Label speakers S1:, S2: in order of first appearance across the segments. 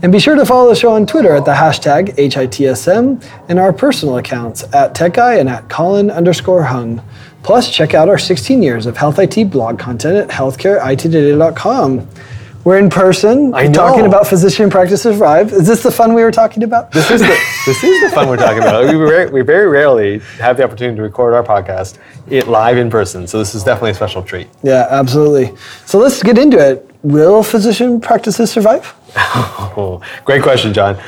S1: And be sure to follow the show on Twitter at the hashtag HITSM and our personal accounts at TechGuy and at Colin underscore Hung. Plus, check out our 16 years of health IT blog content at healthcareittoday.com. We're in person
S2: I know.
S1: talking about physician practices survive. Is this the fun we were talking about?
S2: This is the this is the fun we're talking about. We, very, we very rarely have the opportunity to record our podcast it live in person, so this is definitely a special treat.
S1: yeah, absolutely. So let's get into it. Will physician practices survive?
S2: Oh, great question, John.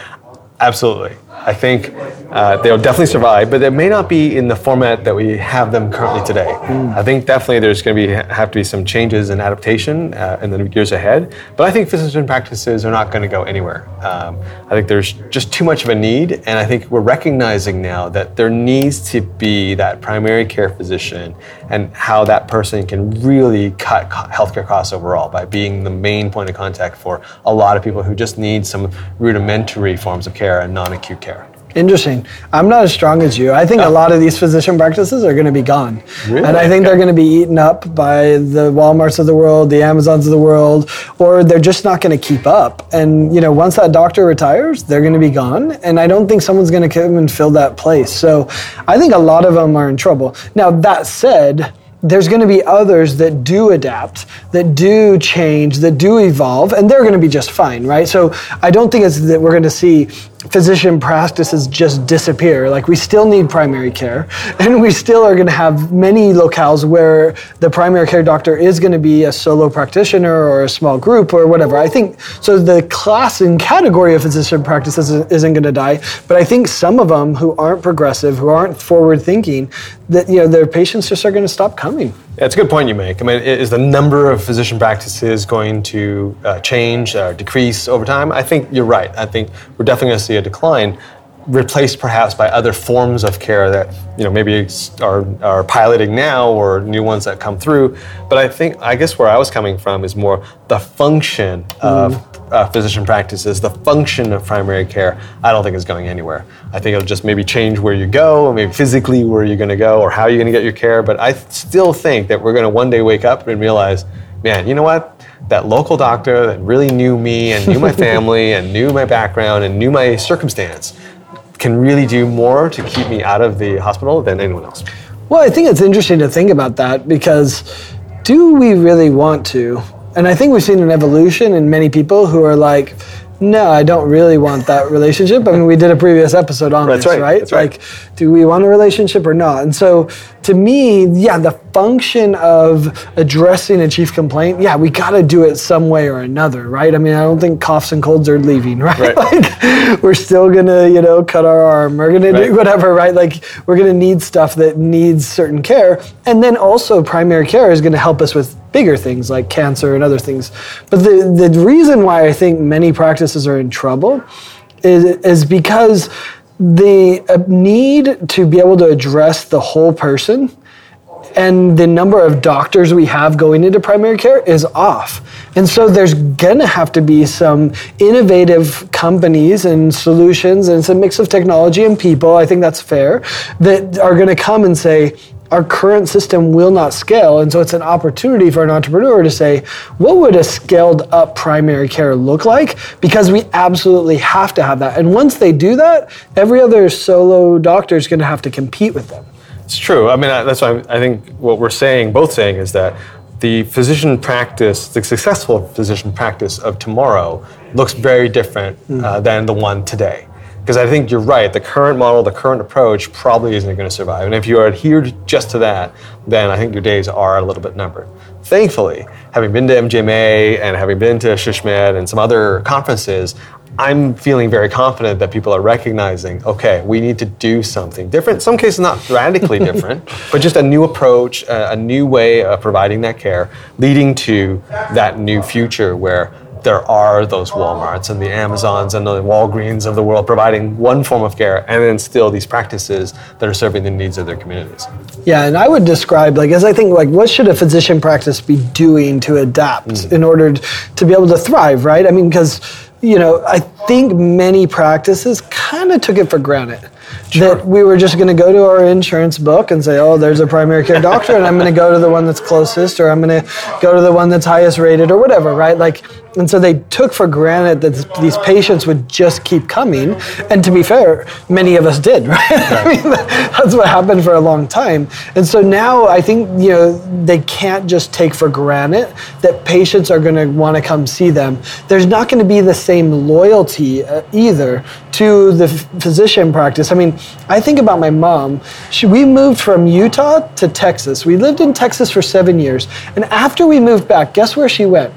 S2: Absolutely. I think uh, they'll definitely survive, but they may not be in the format that we have them currently today. I think definitely there's going to be have to be some changes and adaptation uh, in the years ahead. But I think physician practices are not going to go anywhere. Um, I think there's just too much of a need, and I think we're recognizing now that there needs to be that primary care physician and how that person can really cut healthcare costs overall by being the main point of contact for a lot of people who just need some rudimentary forms of care and non-acute care.
S1: Interesting. I'm not as strong as you. I think a oh. lot of these physician practices are going to be gone.
S2: Really?
S1: And I think they're going to be eaten up by the Walmarts of the world, the Amazons of the world, or they're just not going to keep up. And, you know, once that doctor retires, they're going to be gone. And I don't think someone's going to come and fill that place. So I think a lot of them are in trouble. Now, that said, there's going to be others that do adapt, that do change, that do evolve, and they're going to be just fine, right? So I don't think it's that we're going to see physician practices just disappear. Like we still need primary care, and we still are going to have many locales where the primary care doctor is going to be a solo practitioner or a small group or whatever. I think so. The class and category of physician practices isn't going to die, but I think some of them who aren't progressive, who aren't forward thinking, that you know their patients just are going to stop coming.
S2: It's a good point you make. I mean, is the number of physician practices going to uh, change or decrease over time? I think you're right. I think we're definitely going to see a decline, replaced perhaps by other forms of care that you know maybe are are piloting now or new ones that come through. But I think I guess where I was coming from is more the function of uh, physician practices, the function of primary care. I don't think is going anywhere. I think it'll just maybe change where you go, or maybe physically where you're going to go, or how you're going to get your care. But I still think that we're going to one day wake up and realize, man, you know what? That local doctor that really knew me and knew my family and knew my background and knew my circumstance can really do more to keep me out of the hospital than anyone else.
S1: Well, I think it's interesting to think about that because do we really want to? And I think we've seen an evolution in many people who are like, no, I don't really want that relationship. I mean, we did a previous episode on
S2: That's
S1: this,
S2: right,
S1: right?
S2: that's right.
S1: Like, do we want a relationship or not? And so, to me, yeah, the function of addressing a chief complaint, yeah, we got to do it some way or another, right? I mean, I don't think coughs and colds are leaving, right?
S2: Right.
S1: like, we're still gonna, you know, cut our arm. We're gonna
S2: Right.
S1: do whatever, right? Like, we're gonna need stuff that needs certain care, and then also primary care is gonna help us with bigger things like cancer and other things. But the the reason why I think many practices are in trouble is is because the uh, need to be able to address the whole person and the number of doctors we have going into primary care is off. And so there's gonna have to be some innovative companies and solutions, and a mix of technology and people, I think that's fair, that are gonna come and say, our current system will not scale. And so it's an opportunity for an entrepreneur to say, what would a scaled up primary care look like? Because we absolutely have to have that. And once they do that, every other solo doctor is gonna have to compete with them.
S2: It's true. I mean, that's why I think what we're saying, both saying, is that the physician practice, the successful physician practice of tomorrow, looks very different uh, than the one today. Because I think you're right. The current model, the current approach, probably isn't going to survive. And if you are adhered just to that, then I think your days are a little bit numbered. Thankfully, having been to MGMA and having been to SHSMD and some other conferences, I'm feeling very confident that people are recognizing, okay, we need to do something different. In some cases, not radically different, but just a new approach, a new way of providing that care, leading to that new future where there are those Walmarts and the Amazons and the Walgreens of the world providing one form of care, and then still these practices that are serving the needs of their communities.
S1: Yeah, and I would describe like as I think like what should a physician practice be doing to adapt mm. in order to be able to thrive, right? I mean, because you know, I think many practices kind of took it for granted sure. that we were just going to go to our insurance book and say, oh, there's a primary care doctor, and I'm going to go to the one that's closest, or I'm going to go to the one that's highest rated, or whatever, right? Like, and so they took for granted that these patients would just keep coming. And to be fair, many of us did, right? right. I mean, that's what happened for a long time. And so now I think, you know, they can't just take for granted that patients are going to want to come see them. There's not going to be the same loyalty uh, either to the physician practice. I mean, I think about my mom. She, we moved from Utah to Texas. We lived in Texas for seven years. And after we moved back, guess where she went?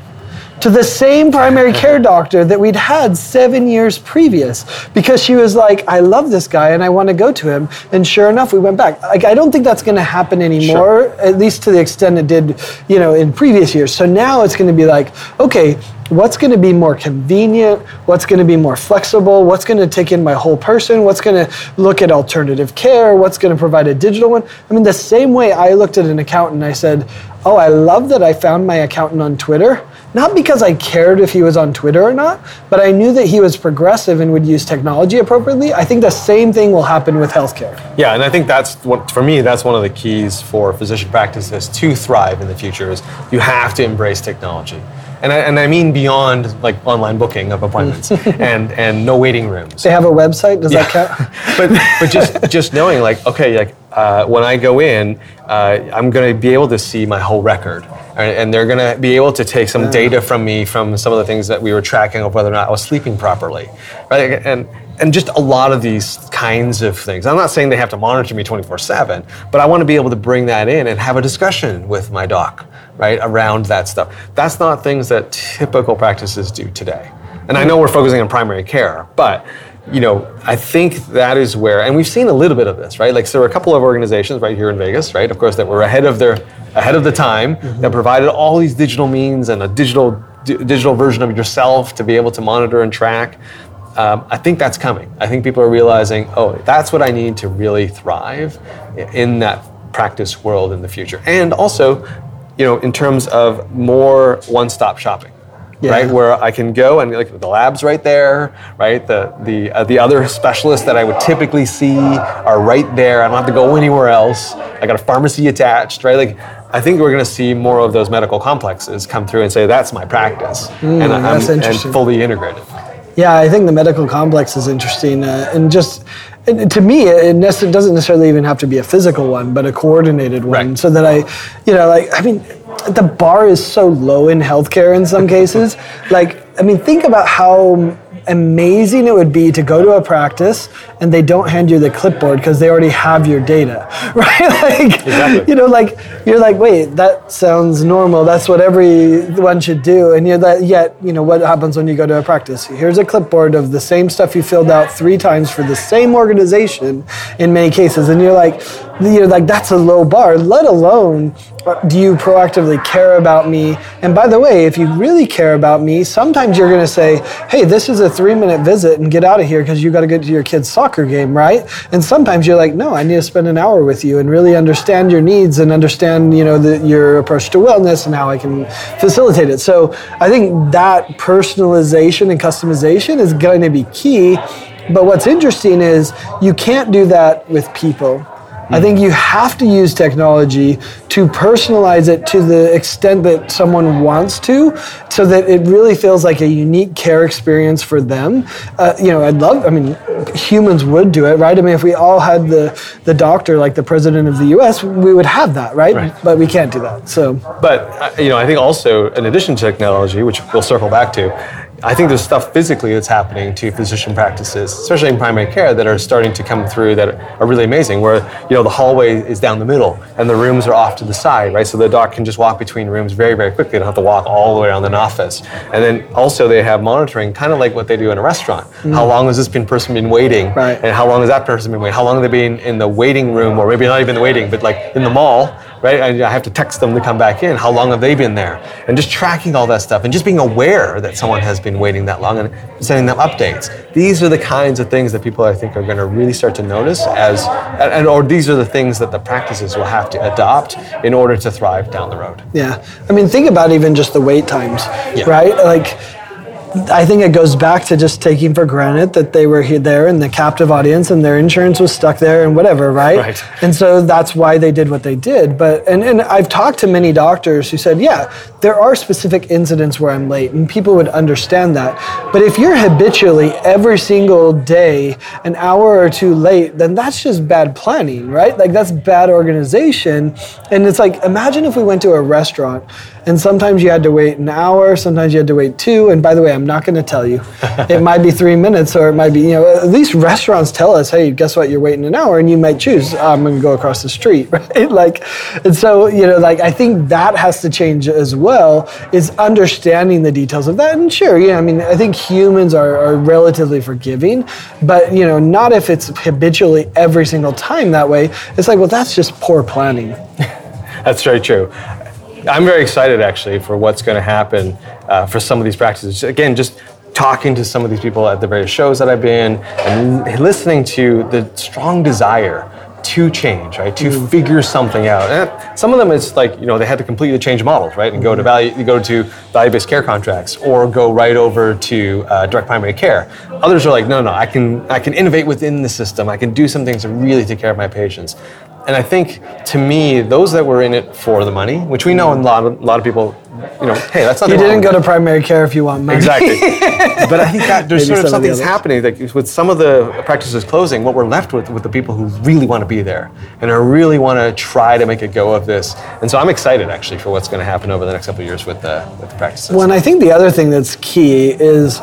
S1: To the same primary care doctor that we'd had seven years previous because she was like, I love this guy and I want to go to him. And sure enough, we went back. Like, I don't think that's going to happen anymore, sure. at least to the extent it did, you know, in previous years. So now it's going to be like, okay, what's going to be more convenient? What's going to be more flexible? What's going to take in my whole person? What's going to look at alternative care? What's going to provide a digital one? I mean, the same way I looked at an accountant, I said, oh, I love that I found my accountant on Twitter not because I cared if he was on Twitter or not, but I knew that he was progressive and would use technology appropriately. I think the same thing will happen with healthcare.
S2: Yeah, and I think that's what, for me, that's one of the keys for physician practices to thrive in the future is you have to embrace technology. And I, and I mean beyond like online booking of appointments and, and no waiting rooms.
S1: They have a website, does yeah. that count?
S2: but, but just, just knowing like, okay, like uh, when I go in, uh, I'm going to be able to see my whole record. And they're going to be able to take some data from me from some of the things that we were tracking of whether or not I was sleeping properly. Right? And, and just a lot of these kinds of things. I'm not saying they have to monitor me 24 7, but I want to be able to bring that in and have a discussion with my doc, right, around that stuff. That's not things that typical practices do today. And I know we're focusing on primary care, but you know, I think that is where, and we've seen a little bit of this, right? Like, so there were a couple of organizations right here in Vegas, right? Of course, that were ahead of their, ahead of the time, mm-hmm. that provided all these digital means and a digital, d- digital version of yourself to be able to monitor and track. Um, I think that's coming. I think people are realizing, oh, that's what I need to really thrive in that practice world in the future, and also, you know, in terms of more one-stop shopping yeah. right? Where I can go and like the lab's right there, right? The the uh, the other specialists that I would typically see are right there. I don't have to go anywhere else. I got a pharmacy attached, right? Like I think we're going to see more of those medical complexes come through and say that's my practice,
S1: mm, and I'm and
S2: fully integrated.
S1: Yeah, I think the medical complex is interesting, uh, and just to me, it doesn't necessarily even have to be a physical one, but a coordinated one, right. so that I, you know, like I mean the bar is so low in healthcare in some cases. like, I mean, think about how amazing it would be to go to a practice and they don't hand you the clipboard because they already have your data, right? like, exactly. you know, like you're like, wait, that sounds normal. That's what everyone should do. And you're that. Yet, you know, what happens when you go to a practice? Here's a clipboard of the same stuff you filled out three times for the same organization in many cases, and you're like, you're like, that's a low bar. Let alone do you proactively care about me? And by the way, if you really care about me, sometimes you're going to say, hey, this is a three minute visit and get out of here because you got to get to your kid's soccer game, right? And sometimes you're like, no, I need to spend an hour with you and really understand your needs and understand, you know, the, your approach to wellness and how I can facilitate it. So I think that personalization and customization is going to be key. But what's interesting is you can't do that with people I think you have to use technology to personalize it to the extent that someone wants to, so that it really feels like a unique care experience for them. Uh, you know, I'd love. I mean, humans would do it, right? I mean, if we all had the the doctor like the president of the U.S., we would have that, right? right. But we can't do that. So,
S2: but uh, you know, I think also in addition to technology, which we'll circle back to I think there's stuff physically that's happening to physician practices, especially in primary care, that are starting to come through that are really amazing. Where you know the hallway is down the middle and the rooms are off to the side, right? So the doc can just walk between rooms very, very quickly. They don't have to walk all the way around an office. And then also they have monitoring, kind of like what they do in a restaurant. Mm. How long has this been person been waiting?
S1: Right.
S2: And how long has that person been waiting? How long have they been in the waiting room, or maybe not even the waiting, but like in the mall? Right? I, I have to text them to come back in. How long have they been there? And just tracking all that stuff and just being aware that someone has been waiting that long and sending them updates. These are the kinds of things that people I think are going to really start to notice as, and or these are the things that the practices will have to adopt in order to thrive down the road.
S1: Yeah. I mean, think about even just the wait times,
S2: Yeah.
S1: right? Like, I think it goes back to just taking for granted that they were here there in the captive audience and their insurance was stuck there and whatever, right?
S2: Right.
S1: And so that's why they did what they did. But and, and I've talked to many doctors who said, yeah, there are specific incidents where I'm late, and people would understand that. But if you're habitually every single day an hour or two late, then that's just bad planning, right? Like that's bad organization. And it's like imagine if we went to a restaurant and sometimes you had to wait an hour, sometimes you had to wait two. And by the way, I'm not going to tell you. it might be three minutes, or it might be, you know, at least restaurants tell us, hey, guess what? You're waiting an hour, and you might choose, I'm going to go across the street, right? Like, and so, you know, like I think that has to change as well, is understanding the details of that. And sure, yeah, I mean, I think humans are, are relatively forgiving, but, you know, not if it's habitually every single time that way. It's like, well, that's just poor planning.
S2: That's very true. I'm very excited actually for what's going to happen uh, for some of these practices. Again, just talking to some of these people at the various shows that I've been and listening to the strong desire to change, right? To figure something out. And some of them it's like, you know, they had to completely change models, right? And go to value, go to value-based care contracts or go right over to uh, direct primary care. Others are like, no, no, I can, I can innovate within the system. I can do some things to really take care of my patients. And I think to me, those that were in it for the money, which we know a lot of, a lot of people, you know, hey, that's not
S1: You didn't go to primary care if you want money.
S2: Exactly. but I think that there's
S1: Maybe
S2: sort of
S1: the
S2: something's happening that with some of the practices closing, what we're left with with the people who really want to be there and who really want to try to make a go of this. And so I'm excited actually for what's going to happen over the next couple of years with the with the practices.
S1: Well, and I think the other thing that's key is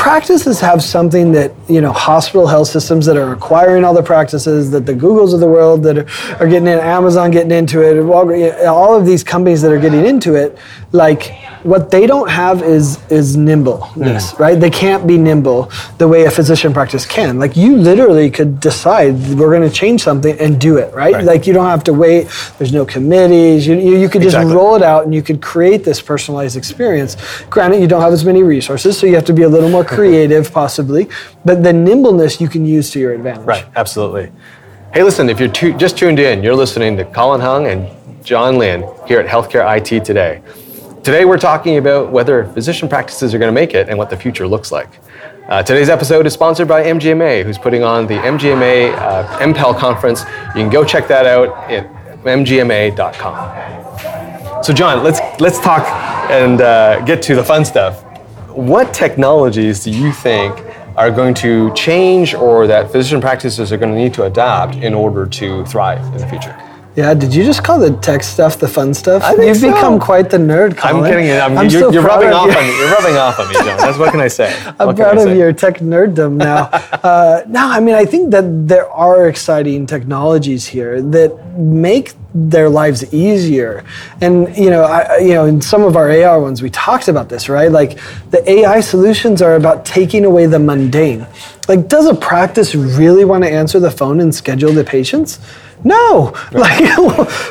S1: practices have something that you know hospital health systems that are acquiring all the practices that the googles of the world that are, are getting in amazon getting into it Walgreens, all of these companies that are getting into it like what they don't have is is nimbleness right? They can't be nimble the way a physician practice can. Like you literally could decide we're going to change something and do it right,
S2: Right.
S1: like you don't have to wait. There's no committees. You, you, you could just
S2: Exactly.
S1: roll it out and you could create this personalized experience. Granted, you don't have as many resources, so you have to be a little more creative, possibly, but the nimbleness you can use to your advantage.
S2: Right, absolutely. Hey, listen, if you're tu- just tuned in, you're listening to Colin Hung and John Lynn here at Healthcare IT Today. Today, we're talking about whether physician practices are going to make it and what the future looks like. Uh, today's episode is sponsored by MGMA, who's putting on the MGMA uh, MPEL conference. You can go check that out at mgma.com. So, John, let's let's talk and uh, get to the fun stuff. What technologies do you think are going to change, or that physician practices are going to need to adopt in order to thrive in the future?
S1: Yeah, did you just call the tech stuff the fun stuff?
S2: I think
S1: You've
S2: so.
S1: become quite the nerd, Colin.
S2: I'm kidding. I'm,
S1: I'm
S2: you're
S1: so
S2: you're
S1: proud
S2: rubbing
S1: of
S2: off
S1: you.
S2: on me. You're rubbing off on me, John. That's what can I say?
S1: I'm
S2: What can I
S1: proud of
S2: say?
S1: your tech nerddom now. uh, no, I mean, I think that there are exciting technologies here that make their lives easier. And you know, I, I- you know, in some of our AR ones, we talked about this, right? Like the AI solutions are about taking away the mundane. Like, does a practice really want to answer the phone and schedule the patients? No, like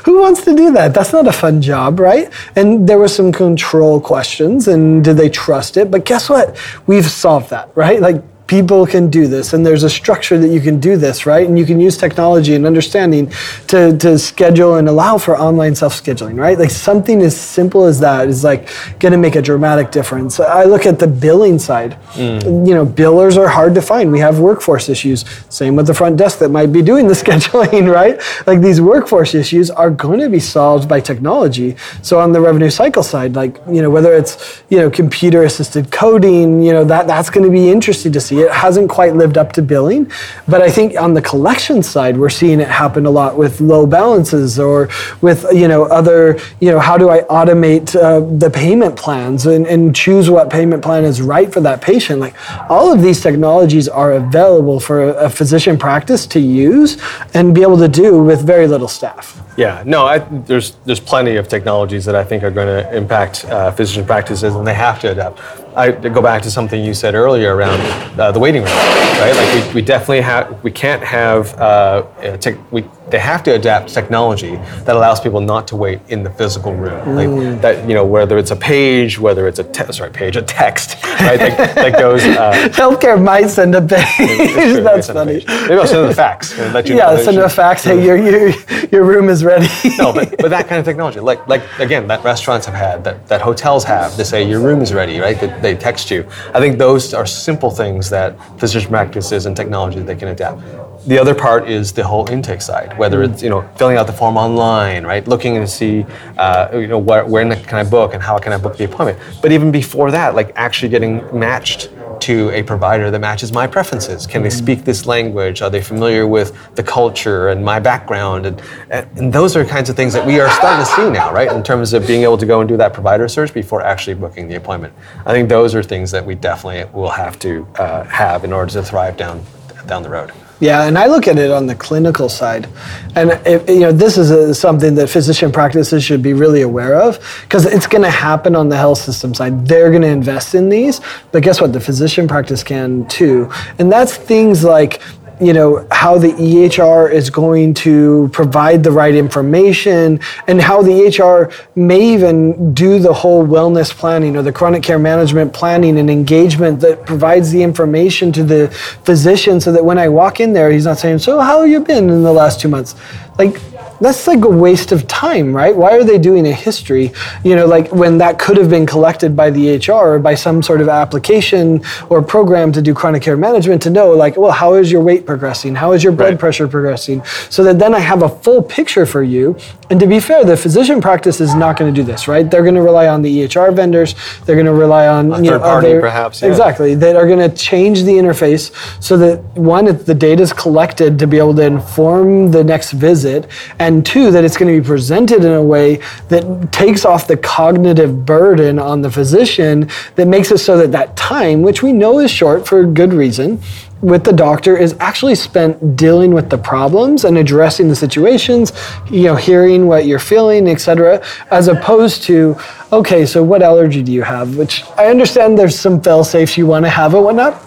S1: who wants to do that? That's not a fun job, right? And there were some control questions, and did they trust it? But guess what? We've solved that, right? Like people can do this, and there's a structure that you can do this, right? And you can use technology and understanding to, to schedule and allow for online self-scheduling, right? Like something as simple as that is like going to make a dramatic difference. I look at the billing side. Mm. You know, billers are hard to find. We have workforce issues. Same with the front desk that might be doing the scheduling, right? Like these workforce issues are going to be solved by technology. So on the revenue cycle side, like you know, whether it's you know computer assisted coding, you know that that's going to be interesting to see. It hasn't quite lived up to billing, but I think on the collection side, we're seeing it happen a lot with low balances or with you know other you know how do I automate uh, the payment plans and, and choose what payment plan is right for that patient. Like all of these technologies are available for a, a physician practice to use and be able to do with very little staff.
S2: Yeah, no, I, there's there's plenty of technologies that I think are going to impact uh, physician practices, and they have to adapt. I go back to something you said earlier around uh, the waiting room, right? Like we, we definitely have we can't have uh, tech, we they have to adapt technology that allows people not to wait in the physical room.
S1: Mm.
S2: Like that, you know, whether it's a page, whether it's a te- sorry page, a text, right? that, that goes. Uh,
S1: Healthcare might send a page.
S2: True,
S1: That's
S2: maybe send a
S1: funny.
S2: page. Maybe I'll send them a fax. you know
S1: Yeah, send
S2: you-
S1: a fax. Hey, your, your your room is ready.
S2: no, but, but that kind of technology, like like again, that restaurants have had, that, that hotels have, to say your room is ready, right? That they text you. I think those are simple things that physician practices and technology they can adapt. The other part is the whole intake side, whether it's you know filling out the form online, right? Looking to see uh, you know where, where can I book and how can I book the appointment. But even before that, like actually getting matched to a provider that matches my preferences? Can they speak this language? Are they familiar with the culture and my background? And, and, and those are kinds of things that we are starting to see now, right? In terms of being able to go and do that provider search before actually booking the appointment. I think those are things that we definitely will have to uh, have in order to thrive down down the road.
S1: Yeah, and I look at it on the clinical side, and if, you know this is a, something that physician practices should be really aware of because it's going to happen on the health system side. They're going to invest in these, but guess what? The physician practice can too, and that's things like you know how the EHR is going to provide the right information and how the EHR may even do the whole wellness planning or the chronic care management planning and engagement that provides the information to the physician so that when I walk in there he's not saying so how have you been in the last 2 months? Like that's like a waste of time, right? Why are they doing a history? You know, like when that could have been collected by the EHR or by some sort of application or program to do chronic care management to know, like, well, how is your weight progressing? How is your blood
S2: Right.
S1: pressure progressing? So that then I have a full picture for you. And to be fair, the physician practice is not going to do this, right? They're going to rely on the EHR vendors. They're going to rely on you
S2: third
S1: know,
S2: party,
S1: other-
S2: perhaps, yeah.
S1: Exactly that are going to change the interface so that one the data is collected to be able to inform the next visit and two that it's going to be presented in a way that takes off the cognitive burden on the physician that makes it so that that time which we know is short for good reason with the doctor is actually spent dealing with the problems and addressing the situations you know hearing what you're feeling etc as opposed to okay so what allergy do you have? Which i understand there's some fail safes you want to have and whatnot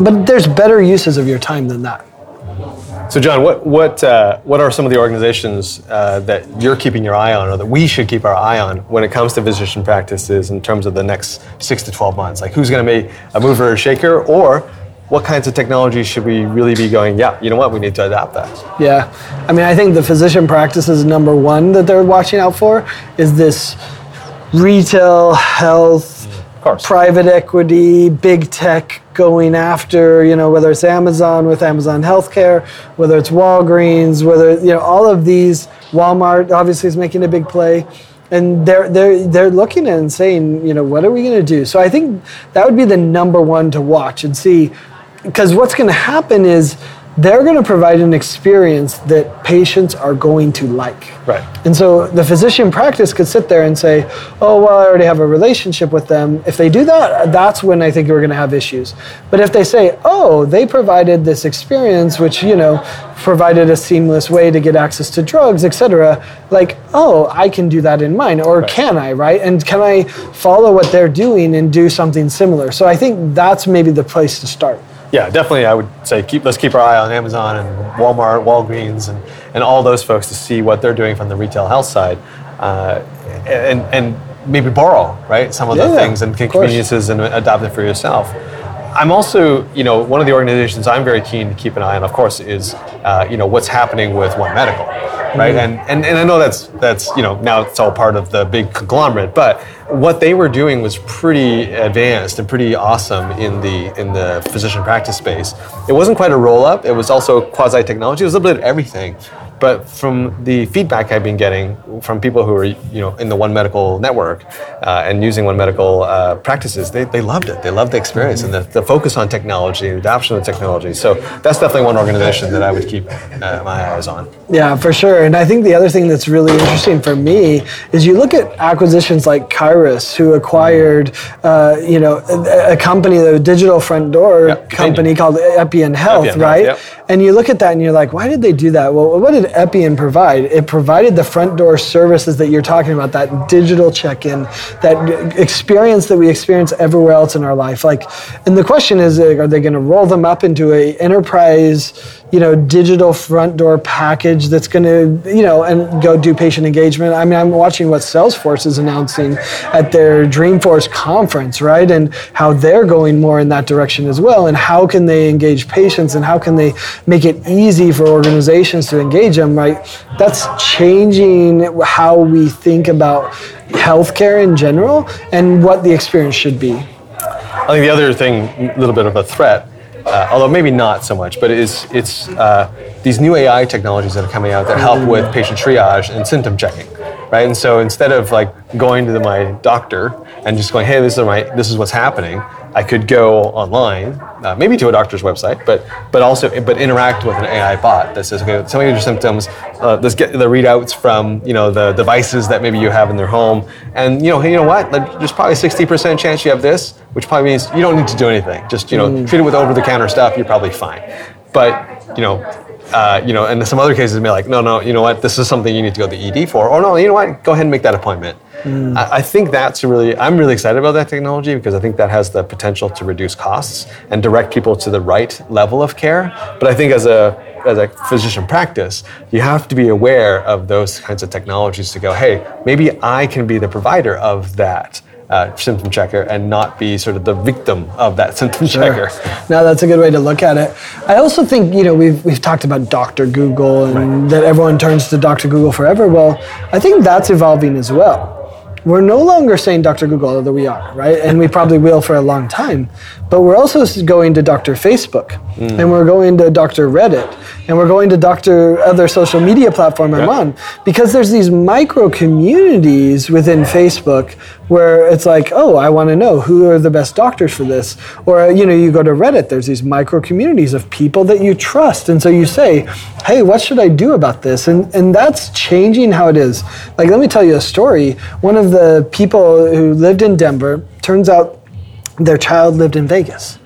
S1: but there's better uses of your time than that
S2: So, John, what what uh, what are some of the organizations uh, that you're keeping your eye on, or that we should keep our eye on when it comes to physician practices in terms of the next six to twelve months? Like, who's going to be a mover or shaker, or what kinds of technologies should we really be going? Yeah, you know what, we need to adapt that.
S1: Yeah. I mean, I think the physician practices number one that they're watching out for is this retail, health,
S2: course.
S1: private equity, big tech going after, you know, whether it's Amazon with Amazon Healthcare, whether it's Walgreens, whether, you know, all of these, Walmart obviously is making a big play. And they're, they're, they're looking and saying, you know, what are we going to do? So I think that would be the number one to watch and see because what's going to happen is they're going to provide an experience that patients are going to like.
S2: Right.
S1: And so the physician practice could sit there and say, "Oh, well, I already have a relationship with them." If they do that, that's when I think we're going to have issues. But if they say, "Oh, they provided this experience which, you know, provided a seamless way to get access to drugs, etc." Like, "Oh, I can do that in mine." Or can I, right? And can I follow what they're doing and do something similar? So I think that's maybe the place to start.
S2: Yeah, definitely. I would say keep let's keep our eye on Amazon and Walmart, Walgreens, and, and all those folks to see what they're doing from the retail health side, uh, and and maybe borrow right some of the things and conveniences and adopt it for yourself. I'm also, you know, one of the organizations I'm very keen to keep an eye on, of course, is, uh, you know, what's happening with One Medical, right? And, and and I know that's that's you know now it's all part of the big conglomerate, but what they were doing was pretty advanced and pretty awesome in the in the physician practice space. It wasn't quite a roll up. It was also quasi technology. It was a bit of everything. But from the feedback I've been getting from people who are you know in the One Medical network uh, and using One Medical uh, practices, they, they loved it. They loved the experience and the, the focus on technology and adoption of technology. So that's definitely one organization that I would keep uh, my eyes on.
S1: Yeah, for sure. And I think the other thing that's really interesting for me is you look at acquisitions like Kyruus, who acquired, uh, you know, a, a company, the digital front door
S2: Yep,
S1: company called Epion Health,
S2: Epion Health,
S1: right?
S2: yep.
S1: And you look at that and you're like, why did they do that? Well, what did Epion provide? It provided the front door services that you're talking about, that digital check-in, that experience that we experience everywhere else in our life. Like, and the question is, are they going to roll them up into a enterprise, you know, digital front door package that's going to, you know, and go do patient engagement? I mean, I'm watching what Salesforce is announcing at their Dreamforce conference, right? And how they're going more in that direction as well. And how can they engage patients and how can they make it easy for organizations to engage them, right? That's changing how we think about healthcare in general and what the experience should be.
S2: I think the other thing, a little bit of a threat, uh, although maybe not so much, but it is, it's uh, these new AI technologies that are coming out that help with patient triage and symptom checking, right? And so instead of like going to the, my doctor and just going, hey, this is my, this is what's happening, I could go online, uh, maybe to a doctor's website, but but also but interact with an AI bot that says, okay, tell me your symptoms. Uh, let's get the readouts from you know the devices that maybe you have in their home, and you know, hey, you know what? Like, there's probably 60% chance you have this, which probably means you don't need to do anything. Just you know, mm. treat it with over-the-counter stuff. You're probably fine. But you know, uh, you know, and some other cases may be like, no, no, you know what, this is something you need to go to the ED for, or no, you know what, go ahead and make that appointment. Mm. I, I, think that's really, I'm really excited about that technology because I think that has the potential to reduce costs and direct people to the right level of care. But I think as a as a physician practice, you have to be aware of those kinds of technologies to go, hey, maybe I can be the provider of that uh, symptom checker and not be sort of the victim of that symptom sure. checker.
S1: Now that's a good way to look at it. I also think you know we've we've talked about Dr. Google and right. that everyone turns to Dr. Google forever. Well, I think that's evolving as well we're no longer saying Dr. Google, although we are, right? And we probably will for a long time. But we're also going to Dr. Facebook, mm. and we're going to Dr. Reddit, and we're going to Dr. other social media platform I'm on, because there's these micro communities within Facebook where it's like, oh, I want to know who are the best doctors for this, or you know, you go to Reddit, there's these micro communities of people that you trust, and so you say, hey, what should I do about this? And and that's changing how it is. Like, let me tell you a story. One of the people who lived in Denver turns out their child lived in Vegas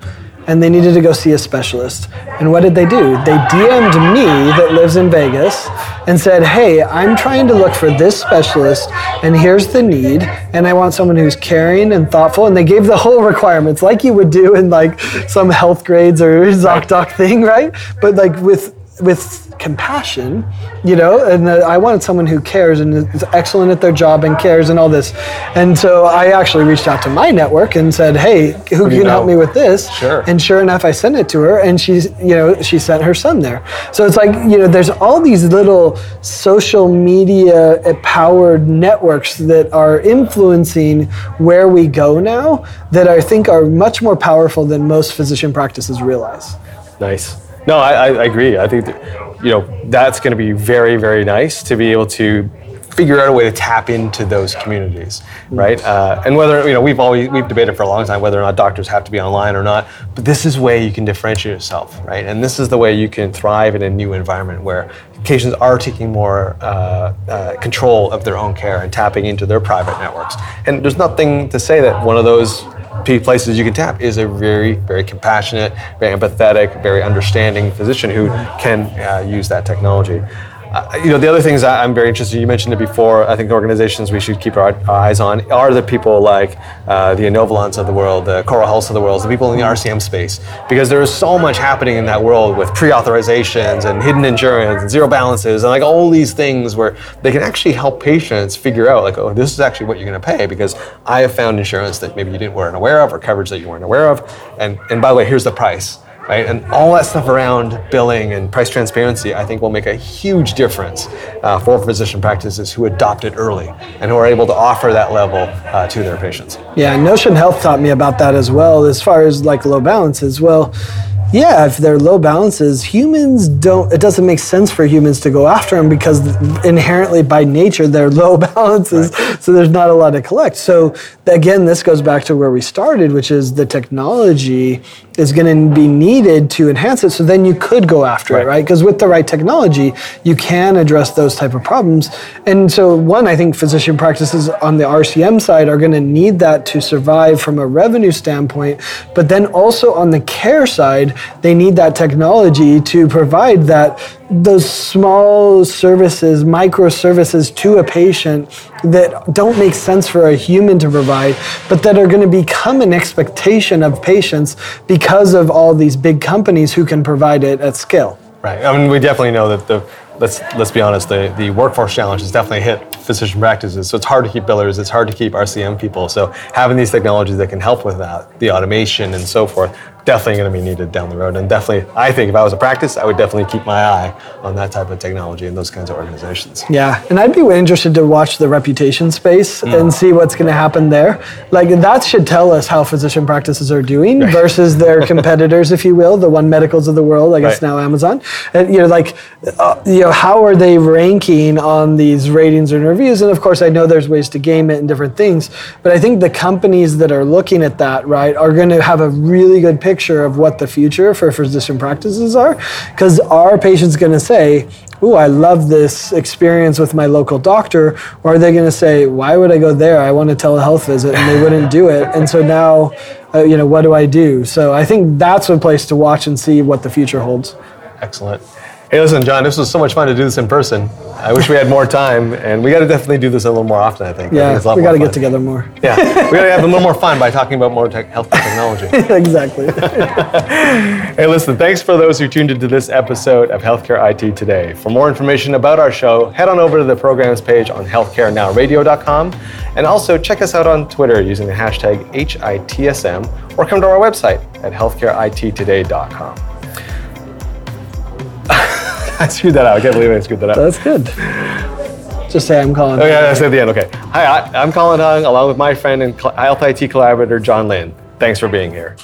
S1: and they needed to go see a specialist. And what did they do? They DM'd me that lives in Vegas and said, Hey, I'm trying to look for this specialist, and here's the need, and I want someone who's caring and thoughtful. And they gave the whole requirements, like you would do in like some Healthgrades or ZocDoc thing, right? But like with with compassion, you know, and uh, I wanted someone who cares and is excellent at their job and cares and all this. And so I actually reached out to my network and said, "Hey, who can you know? help me with this?"
S2: Sure.
S1: And sure enough, I sent it to her, and she's, you know, she sent her son there. So it's like, you know, there's all these little social media powered networks that are influencing where we go now that I think are much more powerful than most physician practices realize.
S2: Nice. No, I, I agree. I think that, you know that's going to be very, very nice to be able to figure out a way to tap into those communities, right? Uh, and whether you know we've always we've debated for a long time whether or not doctors have to be online or not, but this is the way you can differentiate yourself, right? And this is the way you can thrive in a new environment where patients are taking more uh, uh, control of their own care and tapping into their private networks. And there's nothing to say that one of those places you can tap is a very, very compassionate, very empathetic, very understanding physician who can uh, use that technology. Uh, you know, the other things I'm very interested. You mentioned it before. I think the organizations we should keep our, our eyes on are the people like uh, the Inovalons of the world, the Coral Health of the world, the people in the RCM space, because there is so much happening in that world with pre-authorizations and hidden insurance and zero balances and like all these things where they can actually help patients figure out like, oh, this is actually what you're going to pay because I have found insurance that maybe you didn't weren't aware of or coverage that you weren't aware of, and and by the way, here's the price right? And all that stuff around billing and price transparency, I think, will make a huge difference uh, for physician practices who adopt it early and who are able to offer that level uh, to their patients.
S1: Yeah, Notion Health taught me about that as well, as far as like low balances. Well, yeah, if they're low balances, humans don't, it doesn't make sense for humans to go after them because inherently by nature they're low balances, right. so there's not a lot to collect. So again, this goes back to where we started, which is the technology is going to be needed to enhance it. So then you could go after right. it, right? Because with the right technology, you can address those type of problems. And so one, I think physician practices on the RCM side are going to need that to survive from a revenue standpoint. But then also on the care side, they need that technology to provide that those small services, microservices to a patient that don't make sense for a human to provide, but that are going to become an expectation of patients because of all these big companies who can provide it at scale.
S2: Right. I mean, we definitely know that the let's let's be honest, the, the workforce challenge has definitely hit physician practices. So it's hard to keep billers, it's hard to keep RCM people. So having these technologies that can help with that, the automation and so forth, definitely going to be needed down the road. And definitely, I think if I was a practice, I would definitely keep my eye on that type of technology and those kinds of organizations.
S1: Yeah, and I'd be interested to watch the reputation space mm. and see what's going to happen there. Like that should tell us how physician practices are doing right. versus their competitors, if you will, the one medicals of the world. I guess right. now Amazon. And you know, like, uh, you know, how are they ranking on these ratings and reviews? And of course, I know there's ways to game it and different things, but I think the companies that are looking at that right are going to have a really good picture picture of what the future for physician practices are because our patient's going to say ooh i love this experience with my local doctor or are they going to say why would i go there? I want a telehealth visit and they wouldn't do it and so now uh, you know what do i do? So i think that's a place to watch and see what the future holds.
S2: Excellent Hey, listen, John, this was so much fun to do this in person. I wish we had more time, and we got to definitely do this a little more often. I think.
S1: Yeah, I we got to get together more.
S2: Yeah, we got to have a little more fun by talking about more tech, health technology.
S1: exactly.
S2: hey, listen, thanks for those who tuned into this episode of Healthcare IT Today. For more information about our show, head on over to the programs page on healthcarenowradio.com, and also check us out on Twitter using the hashtag HITSM, or come to our website at healthcareitttoday.com. I screwed that out. I can't believe I screwed that out.
S1: That's good. Just say I'm Colin.
S2: Oh yeah, that's at the end. Okay. Hi, I, am Colin Hung, along with my friend and Health IT collaborator John Lynn. Thanks for being here.